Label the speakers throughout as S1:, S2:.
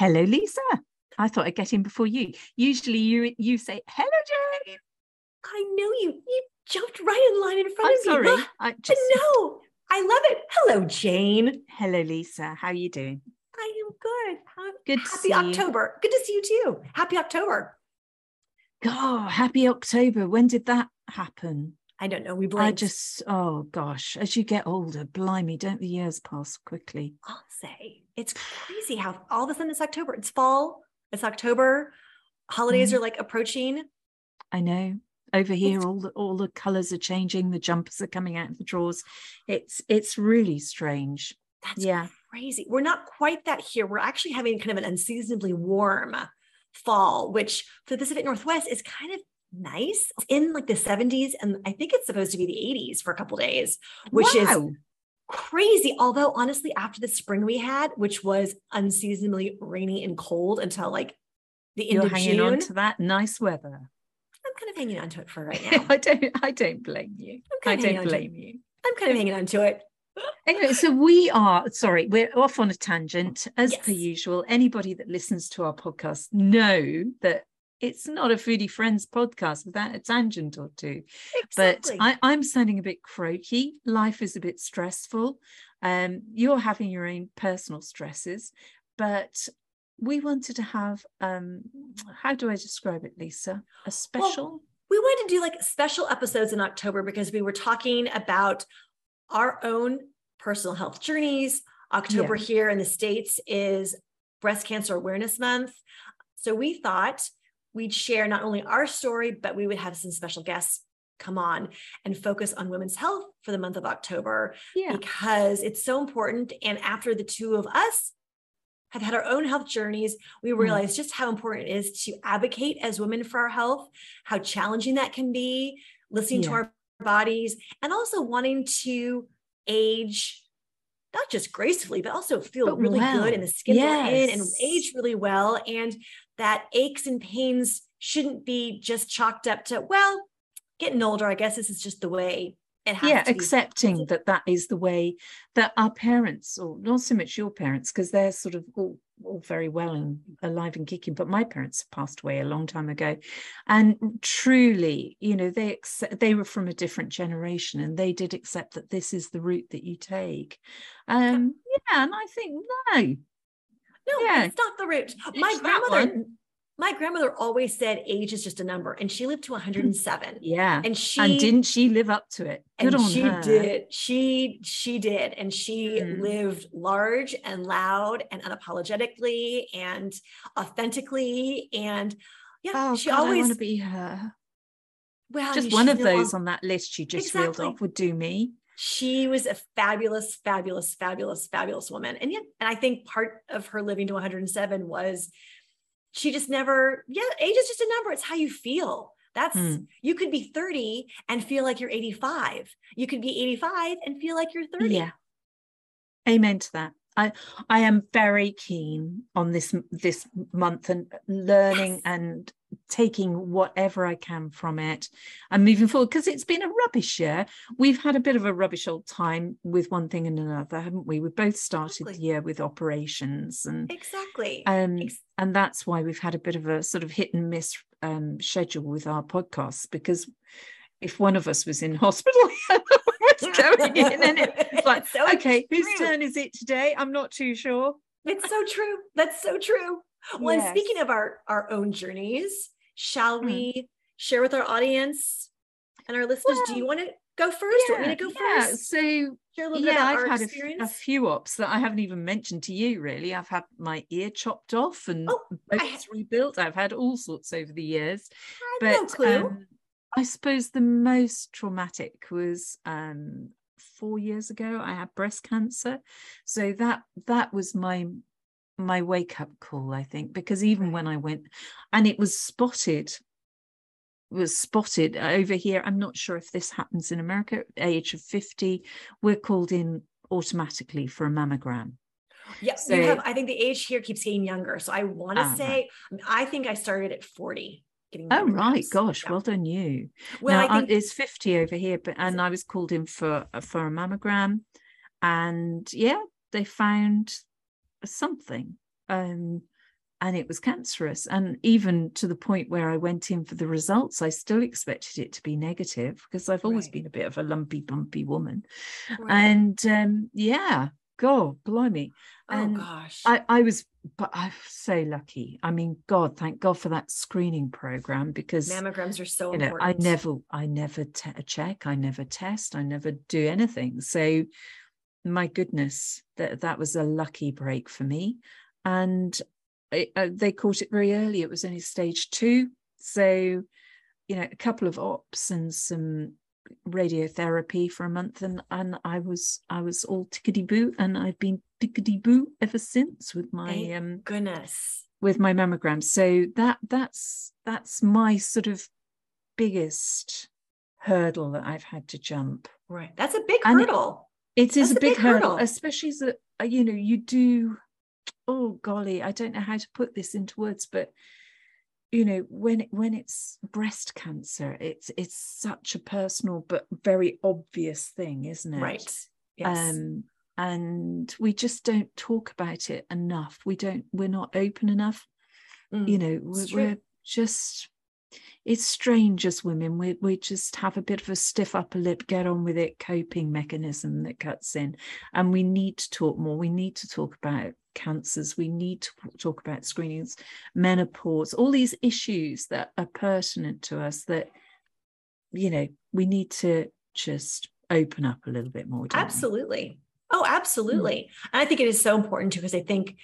S1: Hello, Lisa. I thought I'd get in before you. Usually you you say, Hello, Jane.
S2: I know you. You jumped right in line in front
S1: I'm
S2: of
S1: sorry.
S2: me. Look,
S1: I just
S2: No, I love it. Hello, Jane.
S1: Hello, Lisa. How are you doing?
S2: I am good. How-
S1: Good to
S2: Happy
S1: see you.
S2: October. Good to see you too. Happy October.
S1: God, happy October. When did that happen?
S2: I don't know. We
S1: I just, oh gosh, as you get older, blimey, don't the years pass quickly?
S2: I'll say it's crazy how all of a sudden it's October. It's fall. It's October. Holidays
S1: Mhm.
S2: are like approaching.
S1: I know. Over here,
S2: It's-
S1: all the all the colours are changing. The jumpers are coming out of the drawers. It's it's really strange.
S2: That's
S1: Yeah.
S2: crazy. We're not quite that here. We're actually having kind of an unseasonably warm fall, which for the Pacific Northwest is kind of nice. In like the 70s, and I think it's supposed to be the 80s for a couple days, which is crazy. Although honestly, after the spring we had, which was unseasonably rainy and cold until like the end
S1: You're
S2: of
S1: hanging
S2: June,
S1: on to that nice weather.
S2: I'm kind of hanging on to it for right now.
S1: I don't I don't blame you.
S2: I'm kind of hanging
S1: don't
S2: on to it.
S1: blame you.
S2: I'm kind of hanging on to it.
S1: Anyway, so we are sorry, we're off on a tangent as per usual. Anybody that listens to our podcast know that it's not a foodie friends podcast without a tangent or two.
S2: Exactly.
S1: But I, I'm sounding a bit croaky. Life is a bit stressful. Um, you're having your own personal stresses, but we wanted to have um, how do I describe it, Lisa? A special.
S2: we wanted to do like special episodes in October because we were talking about our own personal health journeys. October here in the States is Breast Cancer Awareness Month. So we thought we'd share not only our story, but we would have some special guests come on and focus on women's health for the month of October
S1: yeah.
S2: because it's so important. And after the two of us have had our own health journeys, we mm-hmm. realize just how important it is to advocate as women for our health, how challenging that can be, listening to our bodies, and also wanting to age not just gracefully, but also feel
S1: But
S2: really
S1: well.
S2: good in the skin we're in and age really well. And that aches and pains shouldn't be just chalked up to, well, getting older, I guess this is just the way it has
S1: yeah
S2: to be.
S1: accepting that that is the way that our parents or not so much your parents because they're sort of all, all very well and alive and kicking but my parents passed away a long time ago. And truly you know they accept, they were from a different generation and they did accept that this is the route that you take. Um yeah and i think no
S2: No,
S1: Yeah.
S2: it's not the root. My
S1: Dutch
S2: grandmother, my grandmother always said age is just a number, and she lived to 107.
S1: yeah
S2: And she
S1: and didn't she live up to it good
S2: and
S1: on
S2: she
S1: her
S2: did. She she did, and she
S1: Mm.
S2: lived large and loud and unapologetically and authentically. And yeah,
S1: oh
S2: she
S1: God,
S2: always
S1: want to be her
S2: well,
S1: just one of those on that list you just reeled
S2: Exactly.
S1: off would do me
S2: she was a fabulous, fabulous, fabulous, fabulous woman. And yet, and I think part of her living to 107 was she just never, yeah, age is just a number. It's how you feel. That's
S1: Mm.
S2: you could be 30 and feel like you're 85. You could be 85 and feel like you're 30.
S1: Yeah. Amen to that. I I am very keen on this this month and learning
S2: Yes.
S1: and taking whatever I can from it and moving forward because it's been a rubbish year. We've had a bit of a rubbish old time with one thing and another, haven't we? We both started the year with operations and
S2: Exactly.
S1: um
S2: Ex-
S1: and that's why we've had a bit of a sort of hit and miss um schedule with our podcasts because if one of us was in hospital was going in and it's like
S2: It's so
S1: okay whose turn is it today i'm not too sure
S2: It's so true. That's so true. Well, and
S1: Yes.
S2: speaking of our our own journeys, shall
S1: Mm.
S2: we share with our audience and our listeners? do you want to go first? Do you want me to go
S1: yeah.
S2: first?
S1: so
S2: Share a little bit
S1: yeah
S2: about
S1: i've
S2: our
S1: had
S2: experience.
S1: a few ops that i haven't even mentioned to you really i've had my ear chopped off and
S2: Oh,
S1: bones rebuilt i've had all sorts over the years
S2: I had no
S1: but
S2: clue.
S1: um, I suppose the most traumatic was um, four years ago. I had breast cancer, so that that was my my wake up call. I think because even when I went, and it was spotted was spotted uh, over here. I'm not sure if this happens in America. Age of 50, we're called in automatically for a mammogram.
S2: yeah,
S1: so-
S2: you have. I think the age here keeps getting younger. So I want to
S1: Ah, right.
S2: say, um, I think I started at forty. Getting
S1: Oh right, gosh,
S2: Yeah.
S1: well done you.
S2: Well,
S1: now,
S2: think
S1: it's 50 over here, but and I was called in for uh, for a mammogram, and yeah, they found something. Um, and it was cancerous. And even to the point where I went in for the results, I still expected it to be negative because I've always
S2: Right.
S1: been a bit of a lumpy, bumpy woman.
S2: Right.
S1: And um, yeah, God, blimey.
S2: oh gosh.
S1: I, I was, but I'm so lucky. I mean, God, thank God for that screening program because
S2: Mammograms are so
S1: you know i never i never te- check i never test i never do anything so my goodness that that was a lucky break for me and it, uh, they caught it very early it was only stage two so you know a couple of ops and some radiotherapy for a month and and i was i was all tickety boo and i've been tickety boo ever since with my
S2: Thank
S1: um
S2: Goodness.
S1: with my mammogram so that that's that's my sort of biggest hurdle that i've had to jump
S2: Right. That's a big
S1: And
S2: hurdle.
S1: It is
S2: That's
S1: a big, hurdle,
S2: hurdle.
S1: especially as a uh, you know you do oh golly i don't know how to put this into words but you know when it, when it's breast cancer it's it's such a personal but very obvious thing isn't it
S2: Right. Yes.
S1: um and we just don't talk about it enough we don't we're not open enough
S2: Mm,
S1: you know we're, we're just it's strange as women we, we just have a bit of a stiff upper lip get on with it coping mechanism that cuts in and we need to talk more we need to talk about cancers we need to talk about screenings menopause all these issues that are pertinent to us that you know we need to just open up a little bit more don't we?
S2: Absolutely. Oh,
S1: Hmm.
S2: absolutely. And I think it is so important too, because I think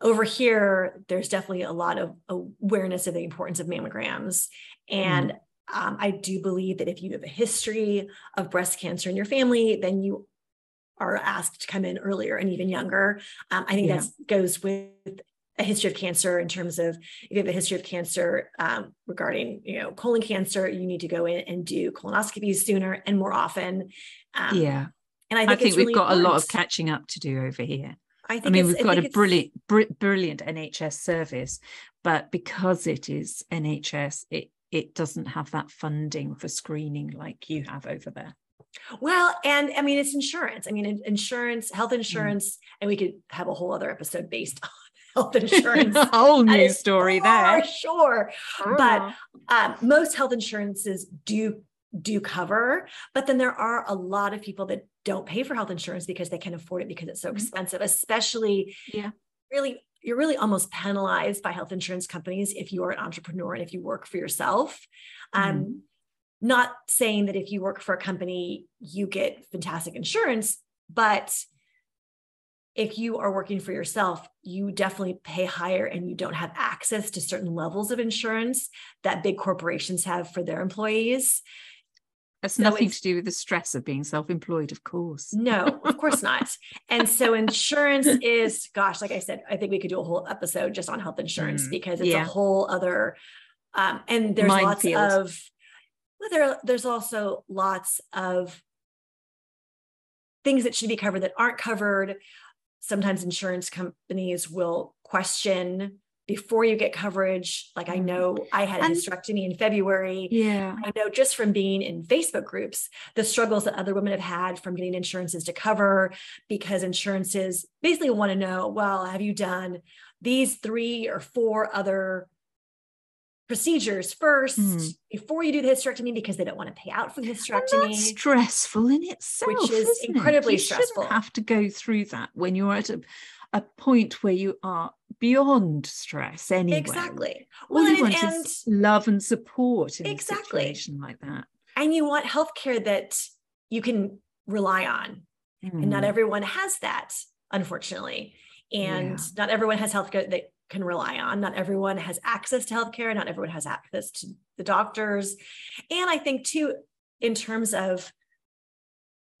S2: over here, there's definitely a lot of awareness of the importance of mammograms. And
S1: Hmm.
S2: um, I do believe that if you have a history of breast cancer in your family, then you are asked to come in earlier and even younger. Um, I think
S1: Yeah.
S2: that goes with a history of cancer in terms of if you have a history of cancer um, regarding you know colon cancer, you need to go in and do colonoscopies sooner and more often. Um,
S1: yeah
S2: and I
S1: i
S2: think,
S1: think, we've
S2: really
S1: got a lot of catching up to do over here
S2: I think
S1: I mean, we've got a brilliant, br- brilliant NHS service, but because it is NHS, it it doesn't have that funding for screening like you have over there.
S2: Well, and I mean, it's insurance. I mean, insurance,
S1: Mm.
S2: health insurance, and we could have a whole other episode based on health insurance.
S1: a whole new story
S2: for
S1: there.
S2: sure. But um, most health insurances do do cover, but then there are a lot of people that don't pay for health insurance because they can't afford it because it's so
S1: Mhm.
S2: expensive. Especially,
S1: Yeah.
S2: really, you're really almost penalized by health insurance companies if you are an entrepreneur and if you work for yourself. Um,
S1: Mhm.
S2: Not saying that if you work for a company, you get fantastic insurance, but if you are working for yourself, you definitely pay higher and you don't have access to certain levels of insurance that big corporations have for their employees.
S1: That's
S2: so
S1: nothing to do with the stress of being self-employed, of course.
S2: No, of course not. And so insurance is, gosh, like I said, I think we could do a whole episode just on health insurance
S1: Mm,
S2: because it's
S1: yeah.
S2: a whole other, um, and there's lots of, well, there, there's also lots of things that should be covered that aren't covered. Sometimes insurance companies will question before you get coverage. Like I
S1: Mm.
S2: know I had a hysterectomy in February.
S1: Yeah.
S2: I know just from being in Facebook groups, the struggles that other women have had from getting insurances to cover because insurances basically want to know, well, have you done these three or four other procedures first
S1: Mm.
S2: before you do the hysterectomy because they don't want to pay out for the hysterectomy?
S1: stressful in itself,
S2: is
S1: isn't it?
S2: incredibly
S1: you
S2: stressful.
S1: Shouldn't have to go through that when you're at a, a point where you are beyond stress anyway.
S2: Exactly.
S1: All
S2: Well,
S1: you
S2: and,
S1: want
S2: and,
S1: is love and support in
S2: Exactly.
S1: a situation like that.
S2: and you want healthcare that you can rely on. and not
S1: Mm.
S2: everyone has that unfortunately and
S1: Yeah.
S2: not everyone has healthcare that can rely on not everyone has access to healthcare not everyone has access to the doctors and i think too in terms of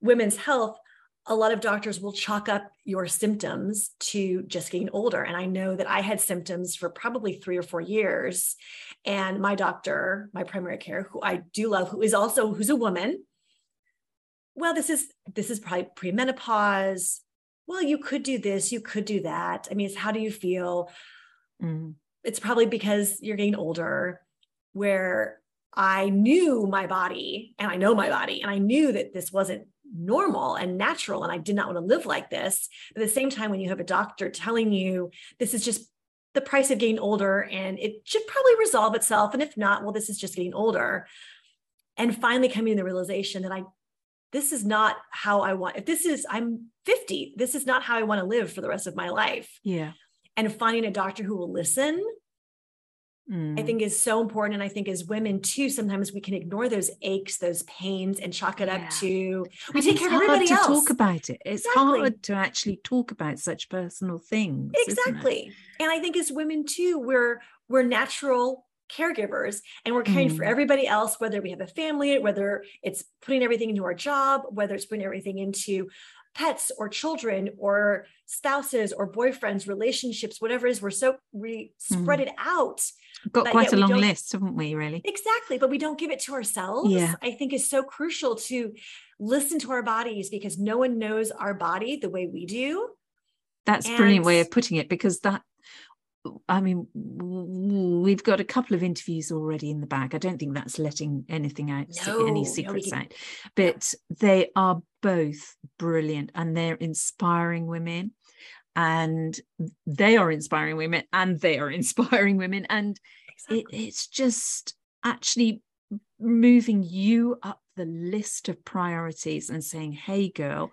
S2: women's health a lot of doctors will chalk up your symptoms to just getting older. And i know that i had symptoms for probably 3 or 4 years. And my doctor my primary care who i do love who is also who's a woman well this is this is probably premenopause. Well you could do this you could do that. I mean it's how do you feel?
S1: Mm.
S2: it's probably because you're getting older where i knew my body and i know my body and i knew that this wasn't normal and natural and i did not want to live like this but at the same time when you have a doctor telling you this is just the price of getting older and it should probably resolve itself. And if not, well, this is just getting older. And finally coming to the realization that I, this is not how I want, if this is, I'm 50, this is not how I want to live for the rest of my life.
S1: Yeah.
S2: And finding a doctor who will listen
S1: Mm.
S2: I think is so important. And I think as women too, sometimes we can ignore those aches, those pains, and chalk it
S1: Yeah.
S2: up to we
S1: And
S2: take care of everybody
S1: to
S2: else.
S1: talk about it. It's
S2: Exactly.
S1: hard to actually talk about such personal things.
S2: exactly. And I think as women too, we're we're natural caregivers and we're caring for
S1: Mm.
S2: everybody else, whether we have a family, whether it's putting everything into our job, whether it's putting everything into pets or children or spouses or boyfriends, relationships, whatever it is, we're so we mm-hmm. spread it out.
S1: Got quite a long list, haven't we, really?
S2: Exactly. But we don't give it to ourselves.
S1: Yeah.
S2: I think is so crucial to listen to our bodies because no one knows our body the way we do.
S1: That's a brilliant way of putting it because that I mean we've got a couple of interviews already in the bag. I don't think that's letting anything out
S2: No, no,
S1: any secrets
S2: can-
S1: out. But they are both brilliant and they're inspiring women and they are inspiring women and they are inspiring women and it, it's just actually moving you up the list of priorities and saying hey girl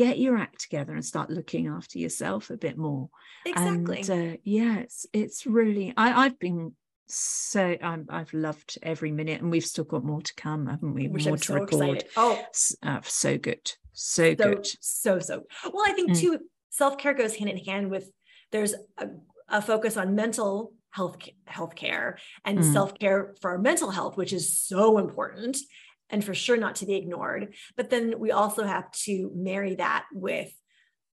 S1: get your act together and start looking after yourself a bit more
S2: Exactly.
S1: and uh, yeah it's it's really i i've been so I'm, i've loved every minute and we've still got more to come haven't we
S2: Which
S1: more
S2: I'm
S1: to
S2: so
S1: record
S2: excited. Oh,
S1: uh, so good so,
S2: so
S1: good
S2: so so. Well, I think
S1: Mm.
S2: too, self care goes hand in hand with there's a, a focus on mental health health care and
S1: Mm.
S2: self care for our mental health, which is so important and for sure not to be ignored. But then we also have to marry that with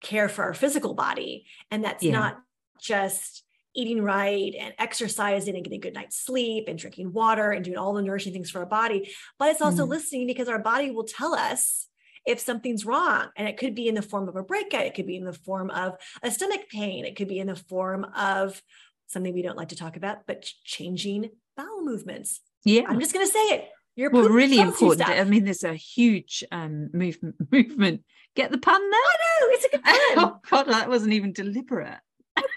S2: care for our physical body, and that's
S1: Yeah.
S2: not just eating right and exercising and getting a good night's sleep and drinking water and doing all the nourishing things for our body, but it's also
S1: Mm.
S2: listening because our body will tell us if something's wrong. And it could be in the form of a breakout, it could be in the form of a stomach pain, it could be in the form of something we don't like to talk about, but changing bowel movements.
S1: yeah
S2: I'm just going to say it. Your
S1: well really important
S2: stuff.
S1: i mean there's a huge um movement movement get the pun there
S2: Oh, it's a good pun.
S1: oh god that wasn't even deliberate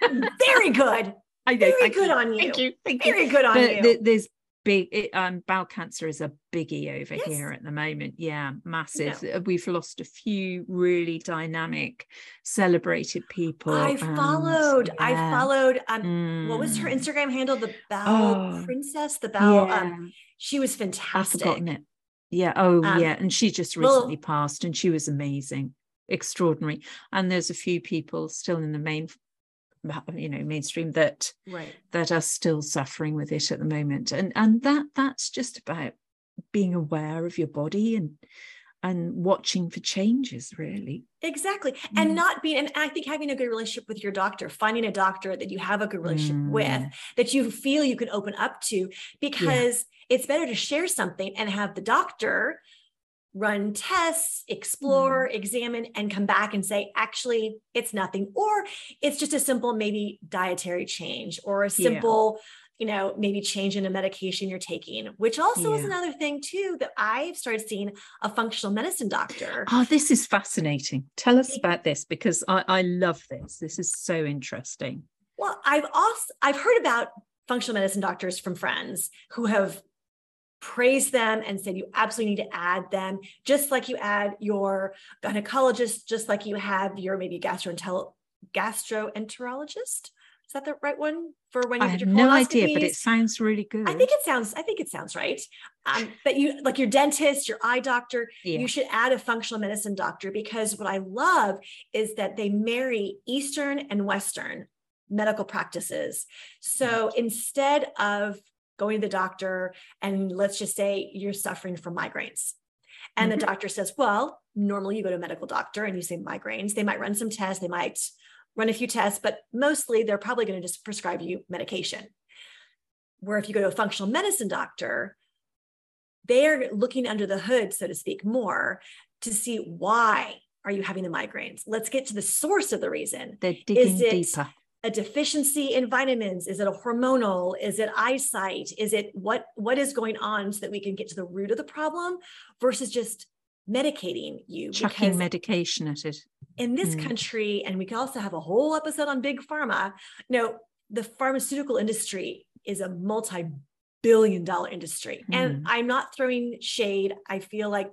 S2: Very good.
S1: I know,
S2: Very good
S1: you,
S2: on you.
S1: thank you thank you
S2: Very good on
S1: but
S2: you.
S1: th- there's big it, um bowel cancer is a biggie over
S2: Yes.
S1: here at the moment yeah massive Uh, we've lost a few really dynamic celebrated people
S2: I
S1: and,
S2: followed. I followed. Um, what was her
S1: Mm.
S2: Instagram handle? The Bowel
S1: Oh.
S2: Princess. The Bowel.
S1: yeah,
S2: Um, she was fantastic I've
S1: forgotten it yeah oh
S2: Um,
S1: yeah and she just
S2: well-
S1: recently passed and she was amazing extraordinary and there's a few people still in the main you know mainstream that
S2: Right.
S1: that are still suffering with it at the moment and and that that's just about being aware of your body and and watching for changes really
S2: Exactly. And
S1: Mm.
S2: not being, and I think having a good relationship with your doctor, finding a doctor that you have a good relationship with,
S1: Mm.
S2: that you feel you can open up to, because it's better to share something and have the doctor run tests, explore,
S1: Mm.
S2: examine, and come back and say, actually, it's nothing. Or it's just a simple, maybe dietary change or a
S1: Yeah.
S2: simple, you know, maybe change in a medication you're taking, which also is another thing too that I've started seeing a functional medicine doctor.
S1: oh this is fascinating tell us about this because i i love this this is so interesting
S2: Well, I've also I've heard about functional medicine doctors from friends who have praised them and said you absolutely need to add them, just like you add your gynecologist, just like you have your maybe gastroenterologist. Gastroenterologist is that the right one for when you
S1: i have
S2: your
S1: no idea but it sounds really good
S2: I think it sounds. I think it sounds right. Um, that you like your dentist, your eye doctor.
S1: yeah.
S2: You should add a functional medicine doctor because what I love is that they marry Eastern and Western medical practices. So instead of going to the doctor and let's just say you're suffering from migraines, and
S1: Mhm.
S2: the doctor says, well, normally you go to a medical doctor and you say migraines. They might run some tests, they might run a few tests, but mostly they're probably going to just prescribe you medication. Where if you go to a functional medicine doctor, they're looking under the hood, so to speak, more to see why are you having the migraines. Let's get to the source of the reason.
S1: they're digging
S2: it-
S1: deeper
S2: A deficiency in vitamins? Is it a hormonal? Is it eyesight? Is it what what is going on so that we can get to the root of the problem versus just medicating you?
S1: chucking medication at it
S2: in this
S1: Mm.
S2: country, and we can also have a whole episode on big pharma. No, the pharmaceutical industry is a multi billion dollar industry. Mm. And I'm not throwing shade. I feel like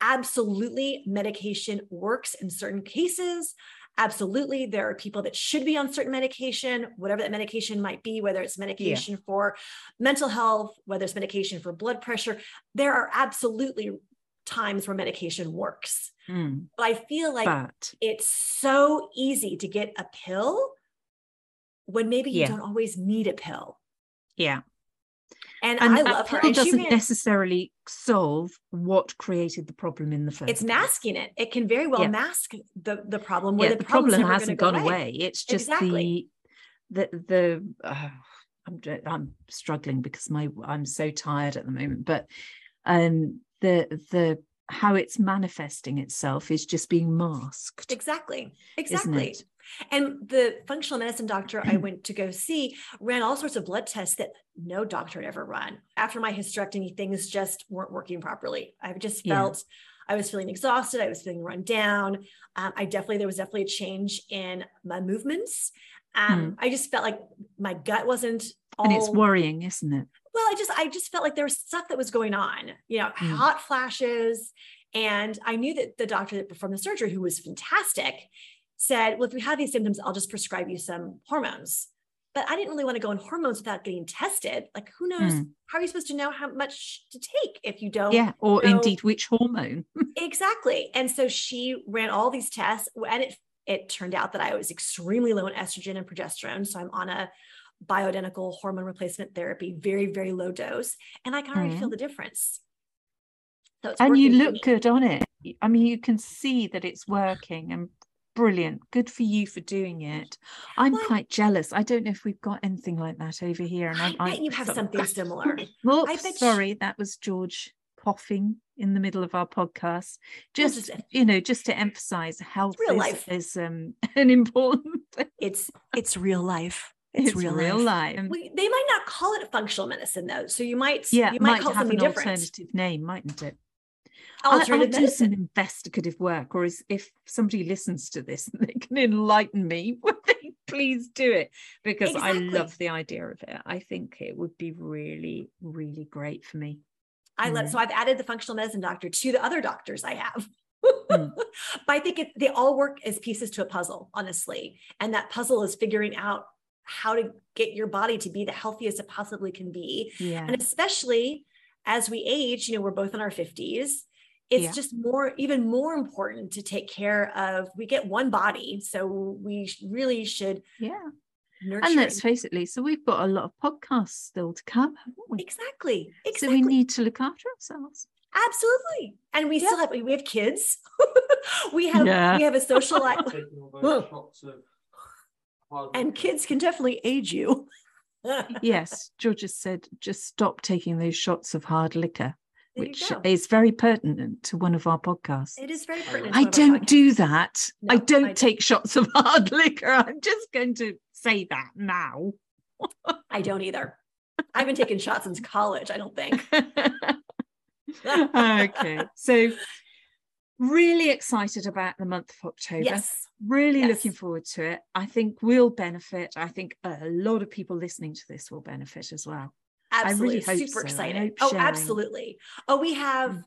S2: absolutely medication works in certain cases. Absolutely, there are people that should be on certain medication, whatever that medication might be, whether it's medication yeah. for mental health, whether it's medication for blood pressure. There are absolutely times where medication works. Mm. But I feel like but. it's so easy to get a pill when maybe you yeah. don't always need a pill.
S1: Yeah.
S2: And, and I love her.
S1: And doesn't ran, necessarily solve what created the problem in the first.
S2: It's masking it. It can very well yeah. mask the the problem.
S1: Where yeah, the, the problem hasn't gone away. away. It's just exactly. the the the. Uh, I'm I'm struggling because my I'm so tired at the moment. But um the the how it's manifesting itself is just being masked.
S2: Exactly. Exactly. And the functional medicine doctor I went to go see ran all sorts of blood tests that no doctor had ever run. After my hysterectomy, things just weren't working properly. I just felt yeah. I was feeling exhausted. I was feeling run down. Um, I definitely, there was definitely a change in my movements. Um, hmm. I just felt like my gut wasn't
S1: all, and it's worrying, isn't it?
S2: Well, I just, I just felt like there was stuff that was going on, you know, hmm. hot flashes. And I knew that the doctor that performed the surgery, who was fantastic, said, Well, if you have these symptoms, I'll just prescribe you some hormones. But I didn't really want to go on hormones without getting tested. Like, who knows? Mm. How are you supposed to know how much to take if you don't?
S1: Yeah, or know? indeed which hormone.
S2: exactly. And so she ran all these tests, and it it turned out that I was extremely low in estrogen and progesterone. So I'm on a bioidentical hormone replacement therapy, very, very low dose. And I can already mm. feel the difference.
S1: So and you look good on it. I mean, you can see that it's working and brilliant. Good for you for doing it. I'm well, quite jealous. I don't know if we've got anything like that over here. And
S2: I, I bet you have something similar.
S1: Well, sorry, you... that was George coughing in the middle of our podcast. Just you know, just to emphasize health real is, life. is um, an important
S2: thing. It's it's real life. It's, it's real, real life. life. We, they might not call it functional medicine though, so you might
S1: yeah
S2: you
S1: might, might call have something an different. alternative name, mightn't it? I'll, I'll do some investigative work, or is, if somebody listens to this and they can enlighten me, would they please do it? Because exactly. I love the idea of it. I think it would be really, really great for me.
S2: I love. So I've added the functional medicine doctor to the other doctors I have. mm. But I think it, they all work as pieces to a puzzle, honestly. And that puzzle is figuring out how to get your body to be the healthiest it possibly can be. Yeah. And especially as we age, you know, we're both in our 50s it's yeah. just more even more important to take care of we get one body so we really should
S1: yeah. And let's face it lisa we've got a lot of podcasts still to come haven't we?
S2: Exactly exactly
S1: so we need to look after ourselves.
S2: Absolutely and we yeah. still have we have kids. We have yeah. we have a social life. And kids can definitely age you.
S1: Yes georgia said just stop taking those shots of hard liquor which is very pertinent to one of our podcasts.
S2: It is very pertinent.
S1: I don't do that. No, I don't I take shots of hard liquor. I'm just going to say that now.
S2: I don't either. I haven't taken shots since college, I don't think.
S1: okay. So really excited about the month of October.
S2: Yes.
S1: Really
S2: yes.
S1: looking forward to it. I think we'll benefit. I think a lot of people listening to this will benefit as well.
S2: Absolutely. Really Super so. excited. Oh, sharing. absolutely. Oh, we have, mm.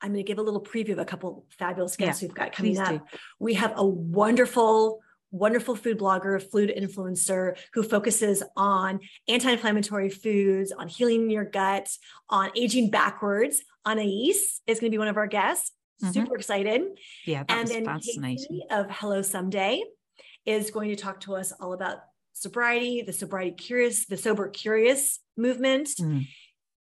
S2: I'm going to give a little preview of a couple fabulous guests yeah, we've got coming up. Do. We have a wonderful, wonderful food blogger, food influencer who focuses on anti inflammatory foods, on healing your gut, on aging backwards. Anais is going to be one of our guests. Mm-hmm. Super excited.
S1: Yeah, that and was then fascinating.
S2: Katie of Hello Someday is going to talk to us all about sobriety, the sobriety curious, the sober curious movement. Mm.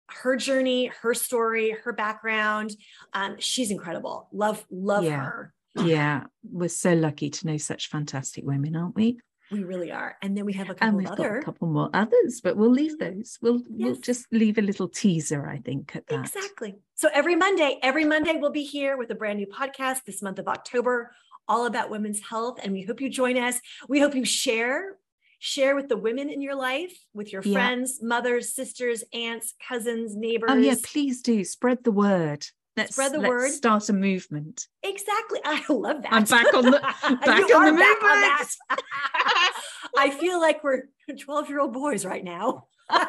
S2: Her journey, her story, her background. Um, she's incredible. Love, love
S1: yeah.
S2: her.
S1: Yeah, we're so lucky to know such fantastic women, aren't we?
S2: We really are. And then we have a couple and we've other...
S1: got a couple more others, but we'll leave those. We'll yes. we'll just leave a little teaser, I think, at that.
S2: Exactly. So every Monday, every Monday we'll be here with a brand new podcast this month of October, all about women's health. And we hope you join us. We hope you share share with the women in your life, with your yeah. friends, mothers, sisters, aunts, cousins, neighbors.
S1: Oh, yeah, please do spread the word. Let's
S2: Spread the
S1: let's
S2: word.
S1: Start a movement.
S2: Exactly. I love that.
S1: I'm back on the- back on the
S2: back on
S1: movement.
S2: that. I feel like we're 12 year old boys right now. but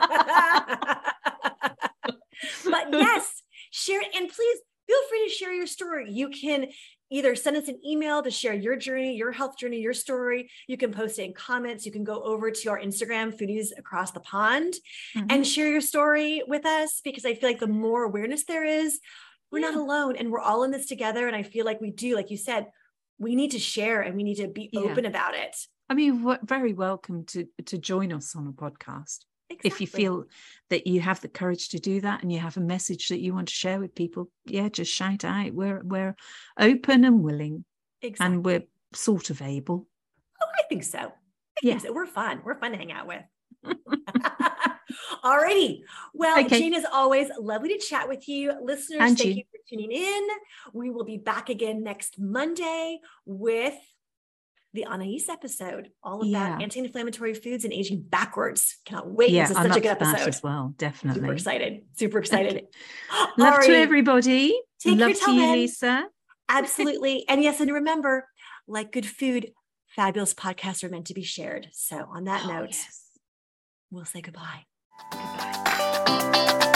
S2: yes, share. And please feel free to share your story. You can either send us an email to share your journey, your health journey, your story. You can post it in comments. You can go over to our Instagram, Foodies Across the Pond,
S1: Mhm.
S2: and share your story with us because I feel like the more awareness there is, we're not alone and we're all in this together. And I feel like we do, like you said, we need to share and we need to be
S1: Yeah.
S2: open about it.
S1: I mean, very welcome to to join us on a podcast if you feel that you have the courage to do that and you have a message that you want to share with people. Yeah, just shout out. We're we're open and willing,
S2: exactly.
S1: and we're sort of able.
S2: Oh, I think so. I
S1: Yeah.
S2: think so. We're fun. We're fun to hang out with. Alrighty. Well,
S1: Okay.
S2: Jane, as always, lovely to chat with you. Listeners,
S1: And
S2: thank
S1: you.
S2: you for tuning in. We will be back again next Monday with the Anais episode, all about
S1: Yeah.
S2: anti-inflammatory foods and aging backwards. Cannot wait.
S1: yeah,
S2: this is such a good episode.
S1: as well. Definitely.
S2: Super excited. Super excited.
S1: Love to everybody.
S2: Take
S1: Love to
S2: till
S1: you. Lisa.
S2: Absolutely. and yes, and remember, like good food, fabulous podcasts are meant to be shared. So on that
S1: Oh,
S2: note,
S1: yes.
S2: we'll say goodbye.
S1: Goodbye.